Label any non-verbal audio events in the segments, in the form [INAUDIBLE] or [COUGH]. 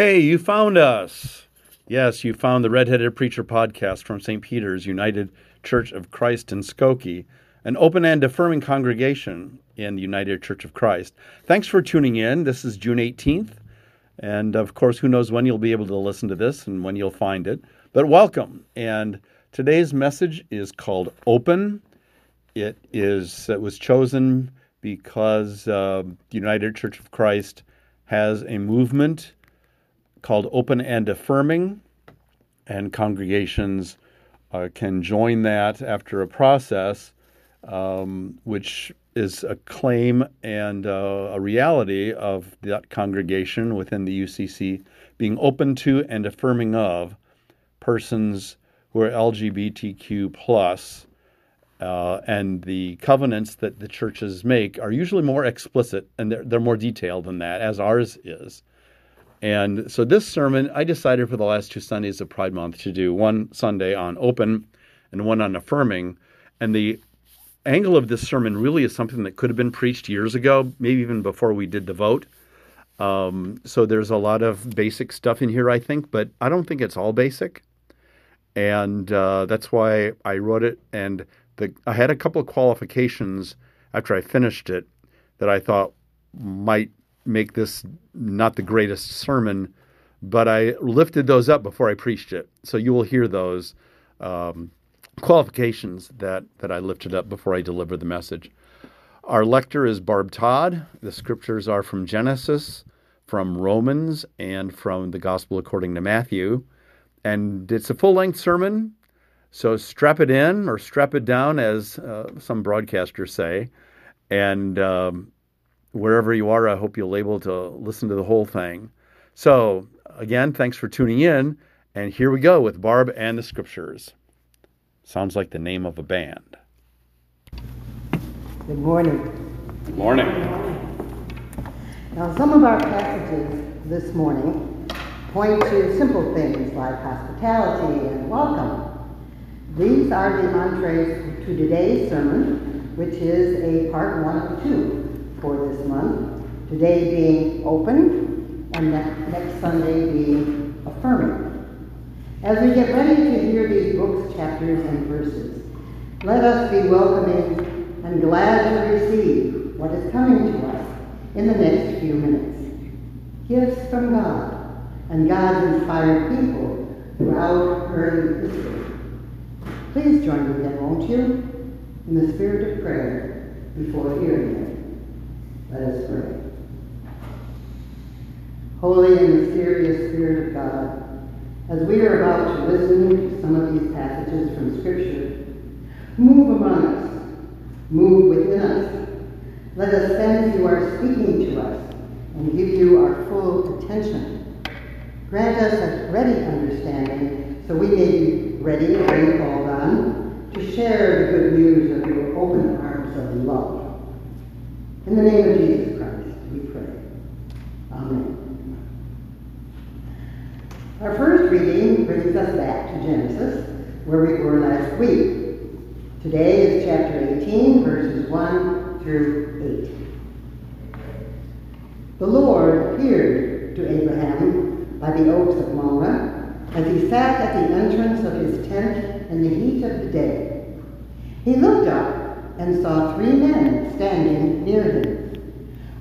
Hey, you found us. Yes, you found the Redheaded Preacher podcast from St. Peter's United Church of Christ in Skokie, an open and affirming congregation in the United Church of Christ. Thanks for tuning in. This is June 18th. And of course, who knows when you'll be able to listen to this and when you'll find it. But welcome. And today's message is called Open. It is it was chosen because uh, the United Church of Christ has a movement called Open and Affirming, and congregations uh, can join that after a process um, which is a claim and uh, a reality of that congregation within the UCC being open to and affirming of persons who are LGBTQ plus. Uh, and the covenants that the churches make are usually more explicit and they're, they're more detailed than that, as ours is. And so this sermon, I decided for the last two Sundays of Pride Month to do one Sunday on open and one on affirming. And the angle of this sermon really is something that could have been preached years ago, maybe even before we did the vote. Um, so there's a lot of basic stuff in here, I think, but I don't think it's all basic. And uh, that's why I wrote it. And the, I had a couple of qualifications after I finished it that I thought might make this not the greatest sermon, but I lifted those up before I preached it. So you will hear those um, qualifications that, that I lifted up before I deliver the message. Our lector is Barb Todd. The scriptures are from Genesis, from Romans, and from the Gospel according to Matthew. And it's a full length sermon, so strap it in or strap it down, as uh, some broadcasters say. And um, wherever you are, I hope you'll be able to listen to the whole thing. So, again, thanks for tuning in. And here we go with Barb and the Scriptures. Sounds like the name of a band. Good morning. Good morning. Now, some of our passages this morning point to simple things like hospitality and welcome. These are the entrees to today's sermon, which is a part one of two for this month. Today being open, and next Sunday being affirming. As we get ready to hear these books, chapters, and verses, let us be welcoming and glad to receive what is coming to us in the next few minutes. Gifts from God and God's inspired people throughout early history. Please join me then, won't you, in the spirit of prayer before hearing it. Let us pray. Holy and mysterious Spirit of God, as we are about to listen to some of these passages from Scripture, move among us, move within us. Let us sense you are speaking to us and give you our full attention. Grant us a ready understanding so we may be ready when called on to share the good news of your open arms of love. In the name of Jesus Christ, we pray. Amen. Our first reading brings us back to Genesis, where we were last week. Today is chapter 18, verses 1 through 8. The Lord appeared to Abraham by the oaks of Mamre as he sat at the entrance of his tent in the heat of the day. He looked up and saw three men standing near him.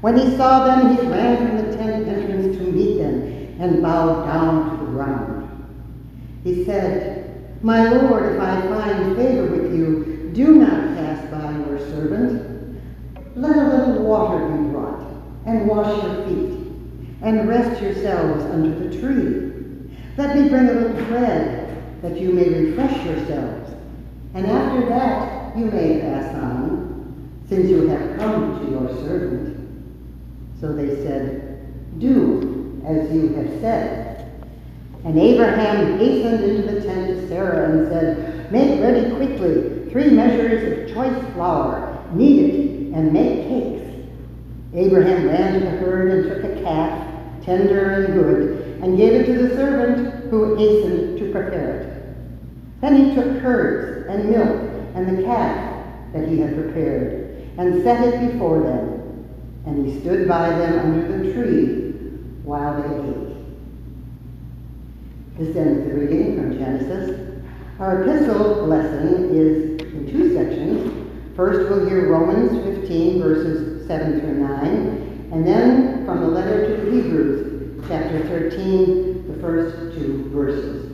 When he saw them, he ran from the tent entrance to meet them and bowed down to the ground. He said, My Lord, if I find favor with you, do not pass by your servant. Let a little water be brought, and wash your feet, and rest yourselves under the tree. Let me bring a little bread, that you may refresh yourselves, and after that you may pass on, since you have come to your servant. So they said, Do as you have said. And Abraham hastened into the tent of Sarah and said, Make ready quickly three measures of choice flour, knead it, and make cakes. Abraham ran to the herd and took a calf, tender and good, and gave it to the servant who hastened to prepare it. Then he took curds and milk and the calf that he had prepared, and set it before them. And he stood by them under the tree while they ate. This ends the reading from Genesis. Our epistle lesson is in two sections. First, we'll hear Romans 15, verses 7 through 9, and then from the letter to the Hebrews, chapter 13, the first two verses.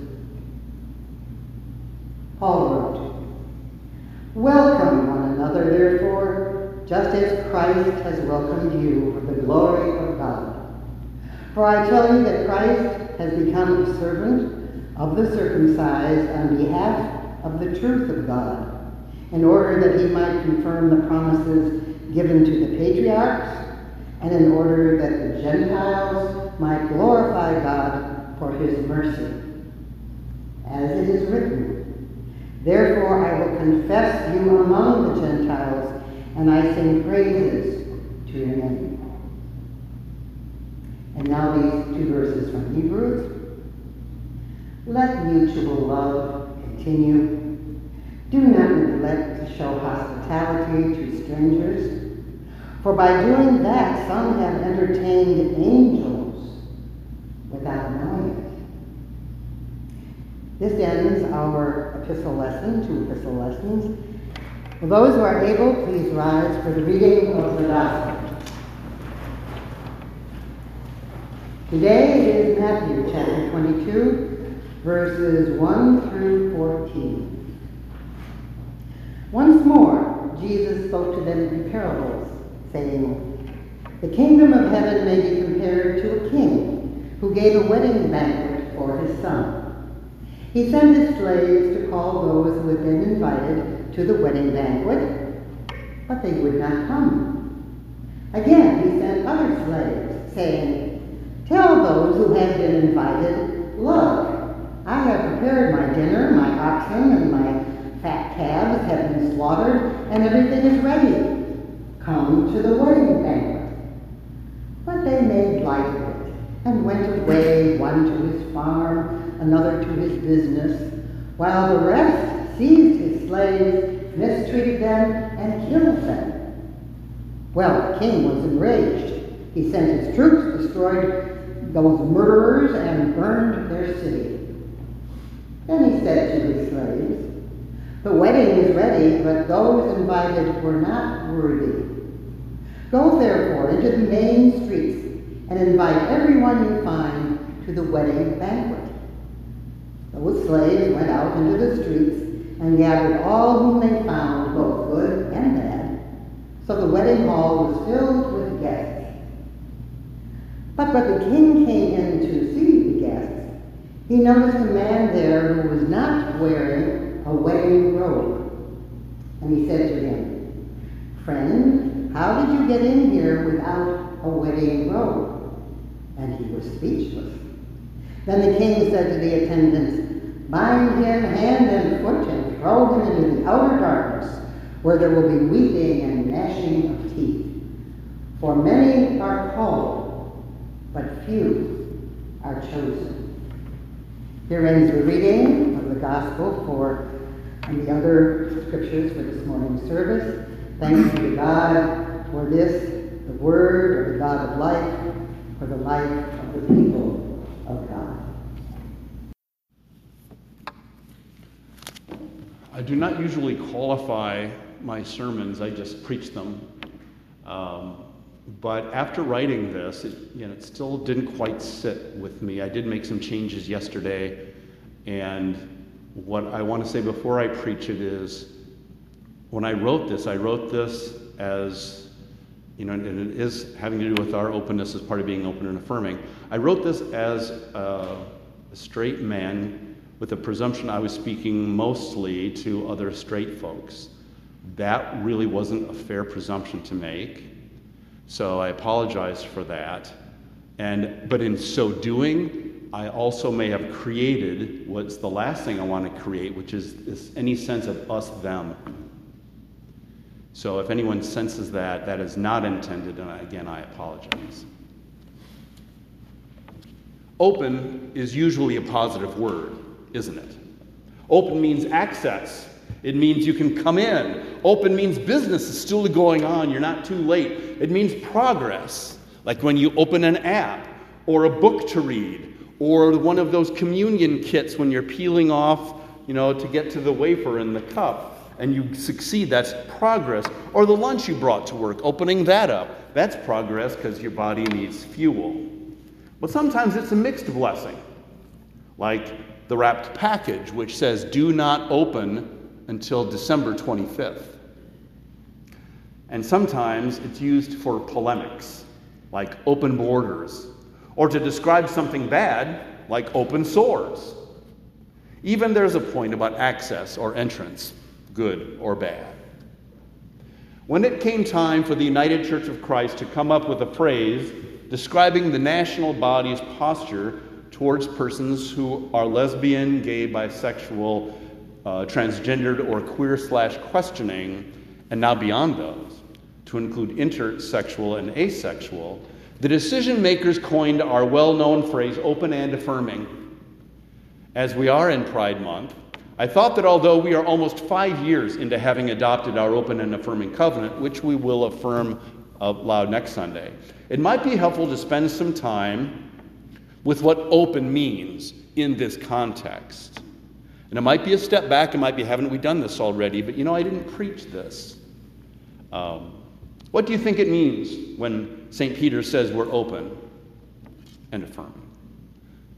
Paul wrote, Welcome one another, therefore, just as Christ has welcomed you for the glory of God. For I tell you that Christ has become a servant of the circumcised on behalf of the truth of God, in order that he might confirm the promises given to the patriarchs, and in order that the Gentiles might glorify God for his mercy. As it is written, Therefore I will confess you among the Gentiles, and I sing praises to your name. And now these two verses from Hebrews. Let mutual love continue. Do not neglect to show hospitality to strangers, for by doing that some have entertained angels without knowing it. This ends our epistle lesson, two epistle lessons. For those who are able, please rise for the reading of the Gospel. Today is Matthew chapter 22, verses 1 through 14. Once more, Jesus spoke to them in parables, saying, The kingdom of heaven may be compared to a king who gave a wedding banquet for his son. He sent his slaves to call those who had been invited to the wedding banquet, but they would not come. Again, he sent other slaves, saying, Tell those who have been invited, look, I have prepared my dinner, my oxen and my fat calves have been slaughtered, and everything is ready. Come to the wedding banquet. But they made light of it, and went away, one to his farm, another to his business, while the rest seized his slaves, mistreated them, and killed them. Well, the king was enraged. He sent his troops, destroyed those murderers and burned their city. Then he said to his slaves, The wedding is ready, but those invited were not worthy. Go therefore into the main streets and invite everyone you find to the wedding banquet. Those slaves went out into the streets and gathered all whom they found, both good and bad. So the wedding hall was filled with guests. But when the king came in to see the guests, he noticed a man there who was not wearing a wedding robe. And he said to him, Friend, how did you get in here without a wedding robe? And he was speechless. Then the king said to the attendants, Bind him hand and foot and throw him into the outer darkness, where there will be weeping and gnashing of teeth. For many are called, but few are chosen. Here ends the reading of the Gospel for and the other scriptures for this morning's service. Thanks be to God for this, the Word of the God of life, for the life of the people of God. I do not usually qualify my sermons, I just preach them. Um, but after writing this, it, you know, it still didn't quite sit with me. I did make some changes yesterday, and what I want to say before I preach it is when I wrote this, I wrote this as, you know, and it is having to do with our openness as part of being open and affirming. I wrote this as a, a straight man with the presumption I was speaking mostly to other straight folks. That really wasn't a fair presumption to make. So I apologize for that. And, but in so doing, I also may have created what's the last thing I want to create, which is this, any sense of us them. So if anyone senses that, that is not intended, and again, I apologize. Open is usually a positive word, isn't it? Open means access. It means you can come in. Open means business is still going on. You're not too late. It means progress, like when you open an app or a book to read or one of those communion kits when you're peeling off, you know, to get to the wafer in the cup and you succeed, that's progress. Or the lunch you brought to work, opening that up, that's progress because your body needs fuel. But sometimes it's a mixed blessing, like the wrapped package, which says, do not open until December 25th. And sometimes it's used for polemics, like open borders, or to describe something bad, like open sores. Even there's a point about access or entrance, good or bad. When it came time for the United Church of Christ to come up with a phrase describing the national body's posture towards persons who are lesbian, gay, bisexual, uh, transgendered, or queer slash questioning, and now beyond those, to include intersexual and asexual, the decision makers coined our well known phrase open and affirming. As we are in Pride Month, I thought that although we are almost five years into having adopted our open and affirming covenant, which we will affirm aloud next Sunday, it might be helpful to spend some time with what open means in this context. And it might be a step back, it might be, haven't we done this already? But you know, I didn't preach this. Um, what do you think it means when St. Peter says we're open and affirming?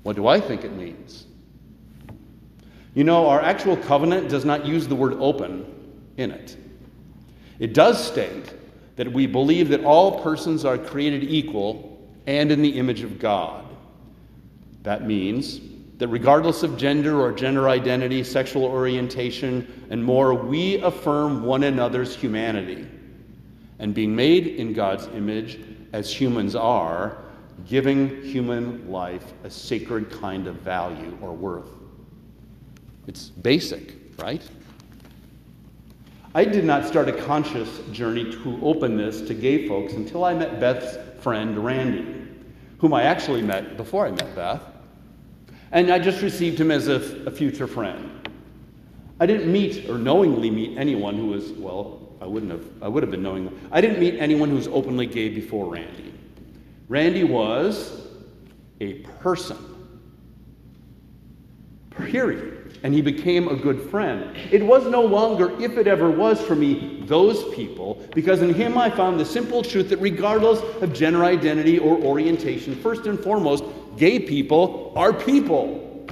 What do I think it means? You know, our actual covenant does not use the word open in it. It does state that we believe that all persons are created equal and in the image of God. That means that regardless of gender or gender identity, sexual orientation, and more, we affirm one another's humanity. And being made in God's image, as humans are, giving human life a sacred kind of value or worth. It's basic, right? I did not start a conscious journey to openness to gay folks until I met Beth's friend, Randy, whom I actually met before I met Beth. And I just received him as a, a future friend. I didn't meet or knowingly meet anyone who was, well, I wouldn't have, I would have been knowing. I didn't meet anyone who was openly gay before Randy. Randy was a person. Period and he became a good friend. It was no longer, if it ever was for me, those people, because in him I found the simple truth that regardless of gender identity or orientation, first and foremost, gay people are people,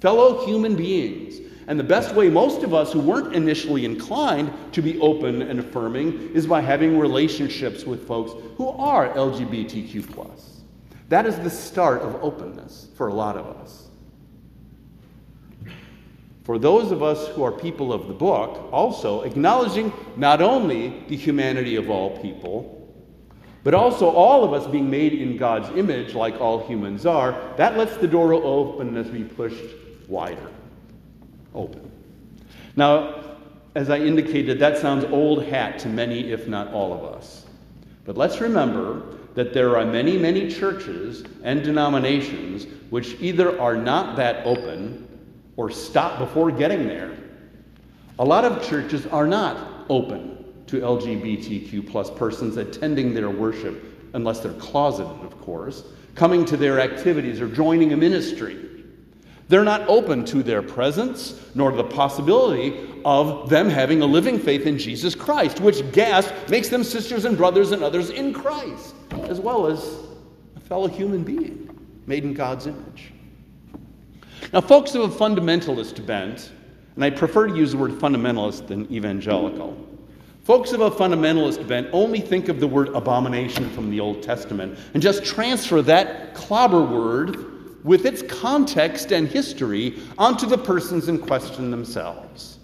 fellow human beings. And the best way most of us who weren't initially inclined to be open and affirming is by having relationships with folks who are LGBTQ. That is the start of openness for a lot of us. For those of us who are people of the book, also acknowledging not only the humanity of all people, but also all of us being made in God's image, like all humans are, that lets the door open as we pushed wider. Open. Now, as I indicated, that sounds old hat to many, if not all of us. But let's remember that there are many, many churches and denominations which either are not that open or stop before getting there. A lot of churches are not open to LGBTQ plus persons attending their worship, unless they're closeted, of course, coming to their activities or joining a ministry. They're not open to their presence, nor to the possibility of them having a living faith in Jesus Christ, which gas makes them sisters and brothers and others in Christ, as well as a fellow human being made in God's image. Now, folks of a fundamentalist bent, and I prefer to use the word fundamentalist than evangelical, folks of a fundamentalist bent only think of the word abomination from the Old Testament and just transfer that clobber word with its context and history onto the persons in question themselves.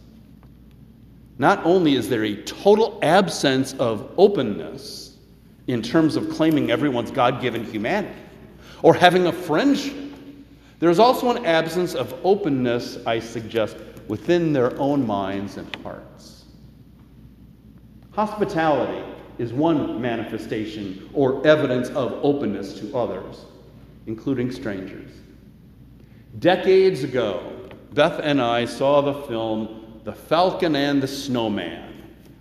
Not only is there a total absence of openness in terms of claiming everyone's God given humanity or having a friendship there is also an absence of openness, I suggest, within their own minds and hearts. Hospitality is one manifestation or evidence of openness to others, including strangers. Decades ago, Beth and I saw the film The Falcon and the Snowman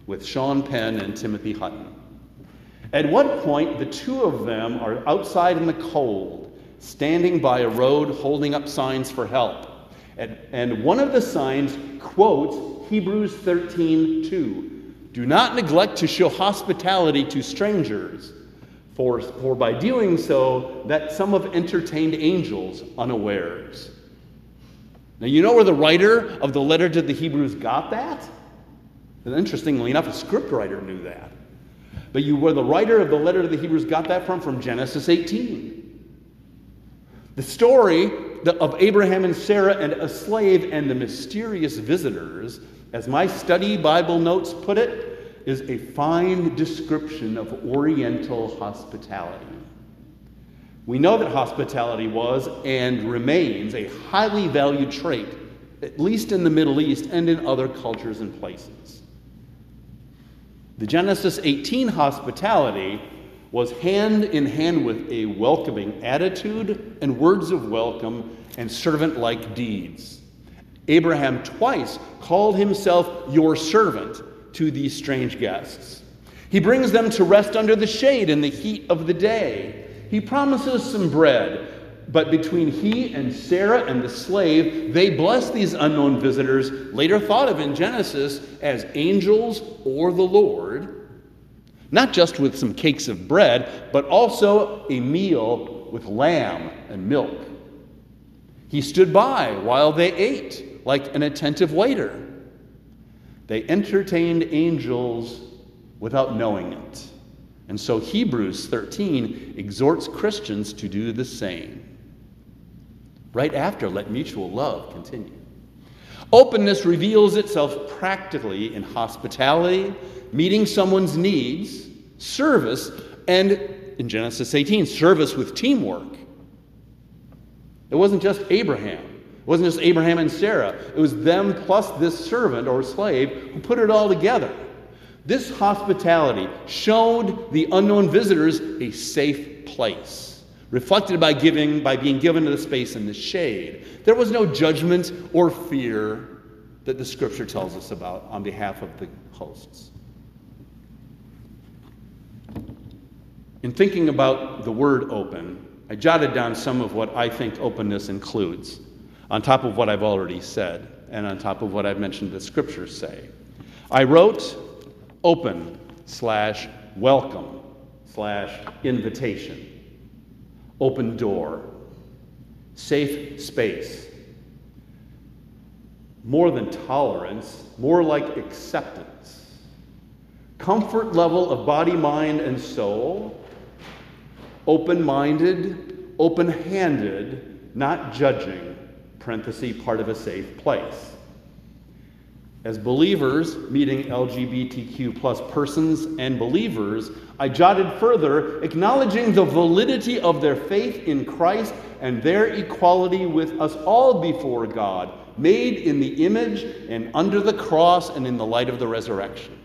with Sean Penn and Timothy Hutton. At one point, the two of them are outside in the cold standing by a road holding up signs for help. And, and one of the signs quotes Hebrews 13 2. Do not neglect to show hospitality to strangers, for, for by doing so, that some have entertained angels unawares. Now, you know where the writer of the letter to the Hebrews got that? And interestingly enough, a scriptwriter knew that. But you, where the writer of the letter to the Hebrews got that from? From Genesis 18. The story of Abraham and Sarah and a slave and the mysterious visitors, as my study Bible notes put it, is a fine description of Oriental hospitality. We know that hospitality was and remains a highly valued trait, at least in the Middle East and in other cultures and places. The Genesis 18 hospitality was hand in hand with a welcoming attitude and words of welcome and servant like deeds. Abraham twice called himself your servant to these strange guests. He brings them to rest under the shade in the heat of the day. He promises some bread, but between he and Sarah and the slave, they bless these unknown visitors, later thought of in Genesis as angels or the Lord not just with some cakes of bread, but also a meal with lamb and milk. He stood by while they ate, like an attentive waiter. They entertained angels without knowing it. And so Hebrews 13 exhorts Christians to do the same. Right after, let mutual love continue. Openness reveals itself practically in hospitality, meeting someone's needs, service, and in Genesis 18, service with teamwork. It wasn't just Abraham. It wasn't just Abraham and Sarah. It was them plus this servant or slave who put it all together. This hospitality showed the unknown visitors a safe place, reflected by giving by being given to the space in the shade. There was no judgment or fear that the scripture tells us about on behalf of the hosts. In thinking about the word open, I jotted down some of what I think openness includes, on top of what I've already said, and on top of what I've mentioned the scriptures say. I wrote open slash welcome slash invitation, open door, safe space, more than tolerance, more like acceptance, comfort level of body, mind, and soul. Open minded, open handed, not judging, parenthesis, part of a safe place. As believers, meeting LGBTQ plus persons and believers, I jotted further, acknowledging the validity of their faith in Christ and their equality with us all before God, made in the image and under the cross and in the light of the resurrection.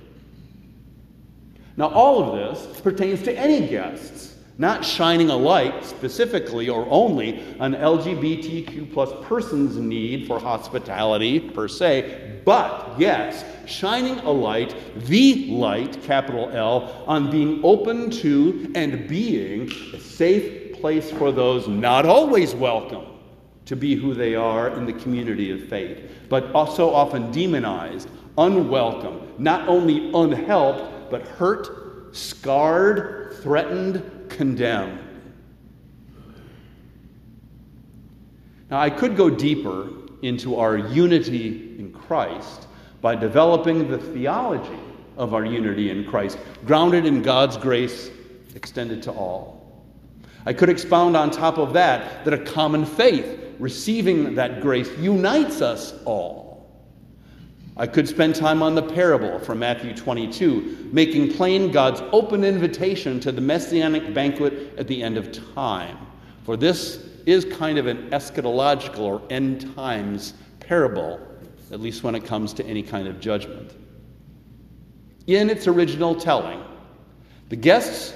Now, all of this pertains to any guests not shining a light specifically or only on LGBTQ plus persons' need for hospitality per se, but yes, shining a light, the light, capital L, on being open to and being a safe place for those not always welcome to be who they are in the community of faith, but also often demonized, unwelcome, not only unhelped, but hurt, scarred, threatened, condemn. Now, I could go deeper into our unity in Christ by developing the theology of our unity in Christ, grounded in God's grace extended to all. I could expound on top of that that a common faith, receiving that grace, unites us all. I could spend time on the parable from Matthew 22, making plain God's open invitation to the messianic banquet at the end of time. For this is kind of an eschatological or end times parable, at least when it comes to any kind of judgment. In its original telling, the guests,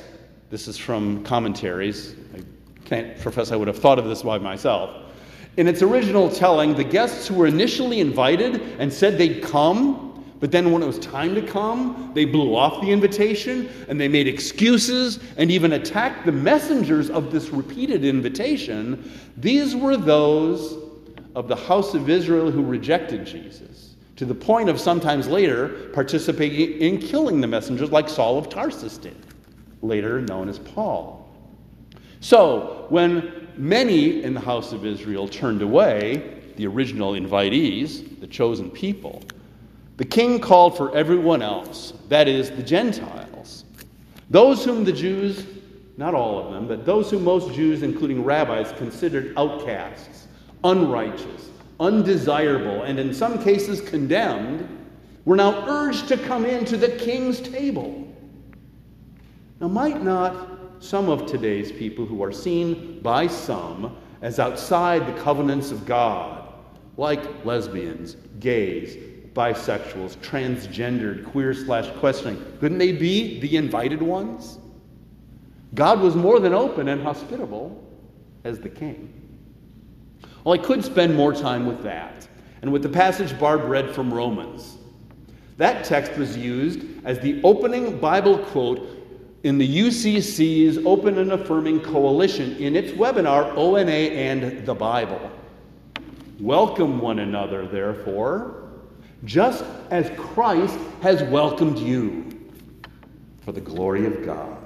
this is from commentaries, I can't profess I would have thought of this by myself. In its original telling, the guests who were initially invited and said they'd come But then when it was time to come, they blew off the invitation and they made excuses and even attacked the messengers of this repeated invitation. These were those of the house of Israel who rejected Jesus, to the point of sometimes later participating in killing the messengers, like Saul of Tarsus did, later known as Paul. So, when many in the house of Israel turned away, the original invitees, the chosen people, the king called for everyone else, that is, the Gentiles, those whom the Jews, not all of them, but those whom most Jews, including rabbis, considered outcasts, unrighteous, undesirable, and in some cases condemned, were now urged to come into the king's table. Now, might not some of today's people who are seen by some as outside the covenants of God, like lesbians, gays, bisexuals, transgendered, queer slash questioning, couldn't they be the invited ones? God was more than open and hospitable as the king. Well, I could spend more time with that and with the passage Barb read from Romans. That text was used as the opening Bible quote in the UCC's Open and Affirming Coalition in its webinar, ONA and the Bible. Welcome one another, therefore just as Christ has welcomed you for the glory of God.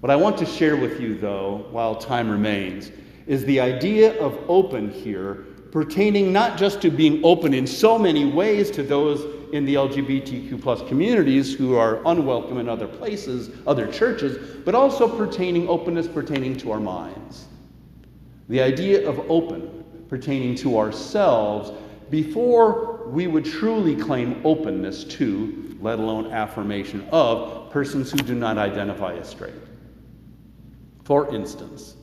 What I want to share with you, though, while time remains, is the idea of open here pertaining not just to being open in so many ways to those in the LGBTQ plus communities who are unwelcome in other places, other churches, but also pertaining openness pertaining to our minds. The idea of open pertaining to ourselves before we would truly claim openness to, let alone affirmation of, persons who do not identify as straight. For instance,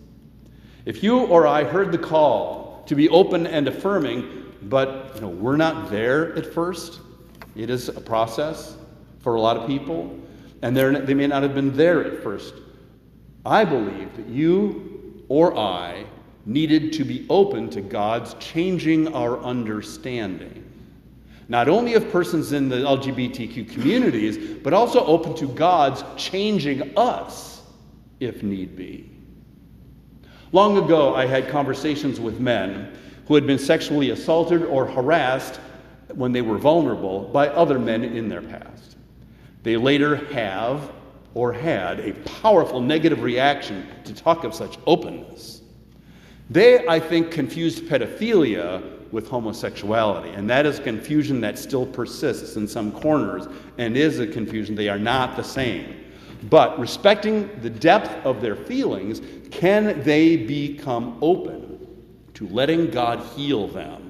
if you or I heard the call to be open and affirming, but you know, we're not there at first, it is a process for a lot of people, and they may not have been there at first. I believe that you or I needed to be open to God's changing our understanding. Not only of persons in the LGBTQ communities, but also open to God's changing us if need be. Long ago, I had conversations with men who had been sexually assaulted or harassed when they were vulnerable by other men in their past. They later have or had a powerful negative reaction to talk of such openness. They, I think, confused pedophilia with homosexuality, and that is confusion that still persists in some corners and is a confusion. They are not the same. But respecting the depth of their feelings, can they become open to letting God heal them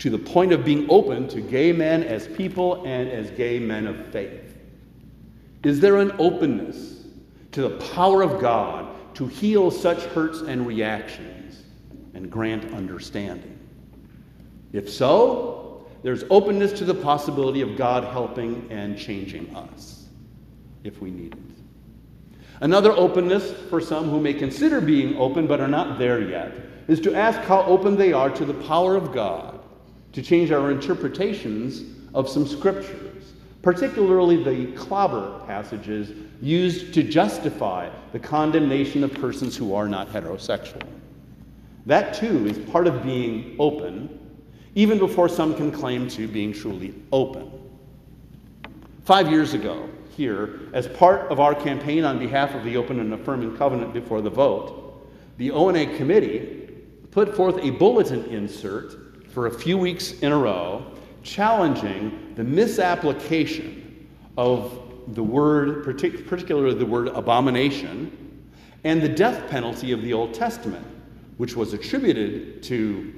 to the point of being open to gay men as people and as gay men of faith? Is there an openness to the power of God to heal such hurts and reactions? and grant understanding. If so, there's openness to the possibility of God helping and changing us if we need it. Another openness for some who may consider being open but are not there yet is to ask how open they are to the power of God to change our interpretations of some scriptures, particularly the clobber passages used to justify the condemnation of persons who are not heterosexual. That too is part of being open, even before some can claim to being truly open. Five years ago, here, as part of our campaign on behalf of the Open and Affirming Covenant before the vote, the ONA committee put forth a bulletin insert for a few weeks in a row challenging the misapplication of the word, particularly the word abomination, and the death penalty of the Old Testament which was attributed to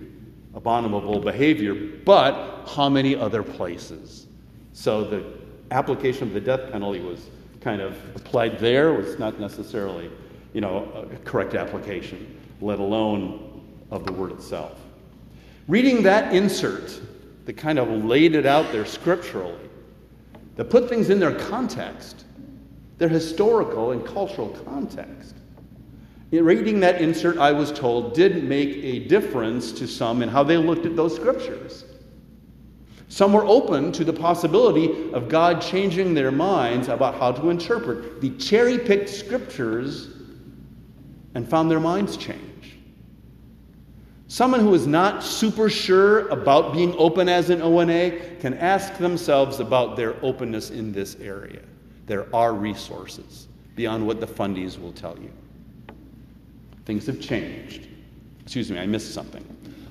abominable behavior, but how many other places? So the application of the death penalty was kind of applied there, was not necessarily, you know, a correct application, let alone of the word itself. Reading that insert that kind of laid it out there scripturally, that put things in their context, their historical and cultural context, in reading that insert, I was told, did make a difference to some in how they looked at those scriptures. Some were open to the possibility of God changing their minds about how to interpret the cherry picked scriptures and found their minds change. Someone who is not super sure about being open as an ONA can ask themselves about their openness in this area. There are resources beyond what the fundies will tell you. Things have changed. Excuse me, I missed something.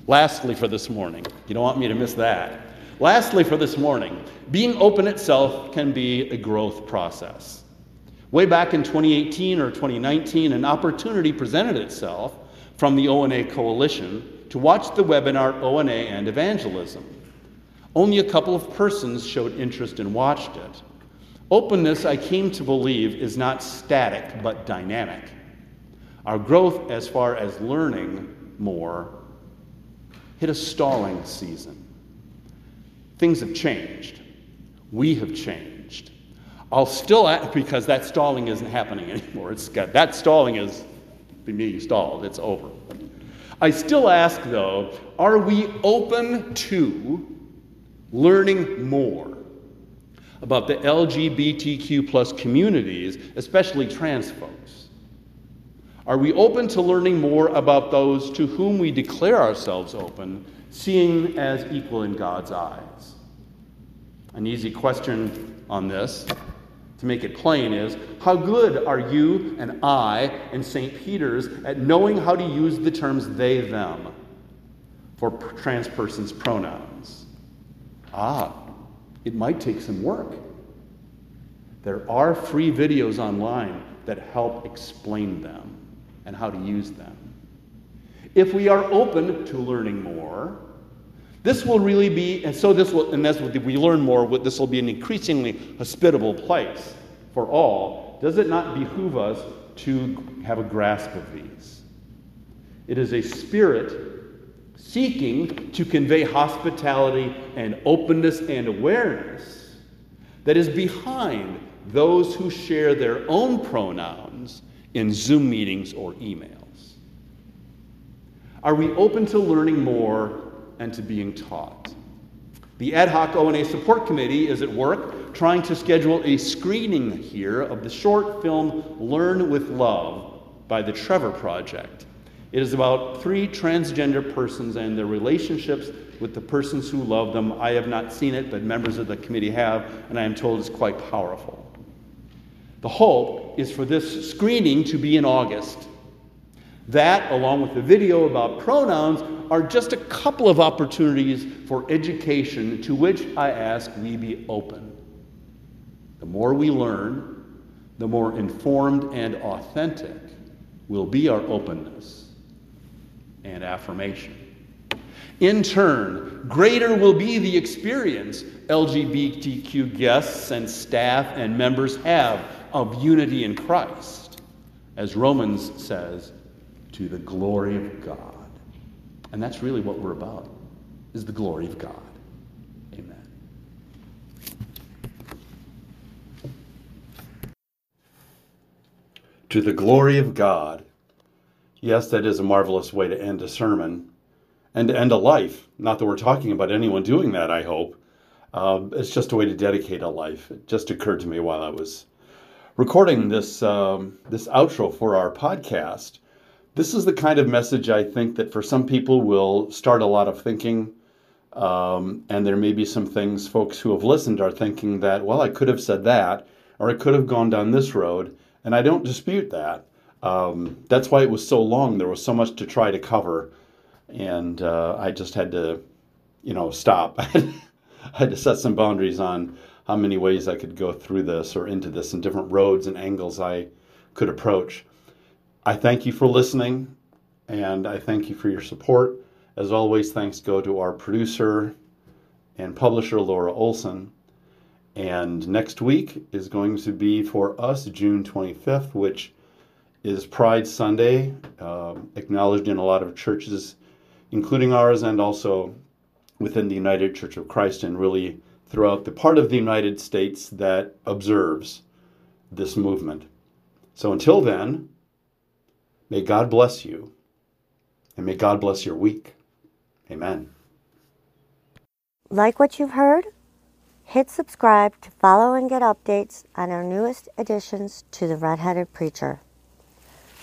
Lastly, for this morning, you don't want me to miss that. Lastly, for this morning, being open itself can be a growth process. Way back in 2018 or 2019, an opportunity presented itself from the ONA Coalition to watch the webinar ONA and Evangelism. Only a couple of persons showed interest and watched it. Openness, I came to believe, is not static but dynamic. Our growth as far as learning more hit a stalling season. Things have changed. We have changed. I'll still, act, because that stalling isn't happening [LAUGHS] anymore. It's got, that stalling is me stalled. It's over. I still ask, though, are we open to learning more? about the LGBTQ plus communities, especially trans folks? Are we open to learning more about those to whom we declare ourselves open, seeing as equal in God's eyes? An easy question on this, to make it plain, is how good are you and I and St. Peter's at knowing how to use the terms they, them for trans persons' pronouns? Ah, it might take some work. There are free videos online that help explain them and how to use them. If we are open to learning more, this will really be, and so this will, and as we learn more, this will be an increasingly hospitable place for all. Does it not behoove us to have a grasp of these? It is a spirit seeking to convey hospitality and openness and awareness that is behind those who share their own pronouns in Zoom meetings or emails. Are we open to learning more and to being taught? The Ad hoc ONA Support Committee is at work trying to schedule a screening here of the short film Learn with Love by the Trevor Project. It is about three transgender persons and their relationships with the persons who love them. I have not seen it, but members of the committee have, and I am told it's quite powerful. The hope is for this screening to be in August. That, along with the video about pronouns, are just a couple of opportunities for education to which I ask we be open. The more we learn, the more informed and authentic will be our openness and affirmation. In turn, greater will be the experience LGBTQ guests and staff and members have of unity in Christ, as Romans says, to the glory of God. And that's really what we're about, is the glory of God. Amen. To the glory of God. Yes, that is a marvelous way to end a sermon and to end a life. Not that we're talking about anyone doing that, I hope. Uh, it's just a way to dedicate a life. It just occurred to me while I was recording this um, this outro for our podcast. This is the kind of message I think that for some people will start a lot of thinking. Um, and there may be some things folks who have listened are thinking that, well, I could have said that, or I could have gone down this road, and I don't dispute that. Um, that's why it was so long. There was so much to try to cover, and uh, I just had to, you know, stop. [LAUGHS] I had to set some boundaries on how many ways I could go through this or into this and different roads and angles I could approach. I thank you for listening and I thank you for your support. As always, thanks go to our producer and publisher, Laura Olson. And next week is going to be for us June 25th, which is Pride Sunday, uh, acknowledged in a lot of churches, including ours, and also within the United Church of Christ, and really throughout the part of the United States that observes this movement. So until then, may God bless you and may God bless your week. Amen. Like what you've heard? Hit subscribe to follow and get updates on our newest additions to The Redheaded Preacher.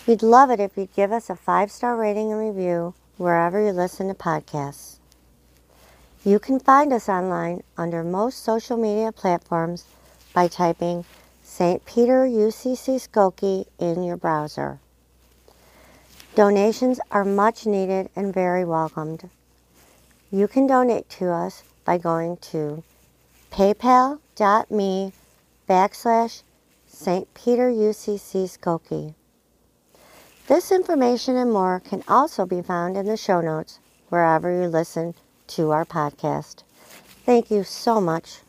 We'd love it if you'd give us a five star rating and review wherever you listen to podcasts. You can find us online under most social media platforms by typing St. Peter UCC Skokie in your browser. Donations are much needed and very welcomed. You can donate to us by going to paypal.me backslash St. Peter UCC Skokie. This information and more can also be found in the show notes wherever you listen to our podcast. Thank you so much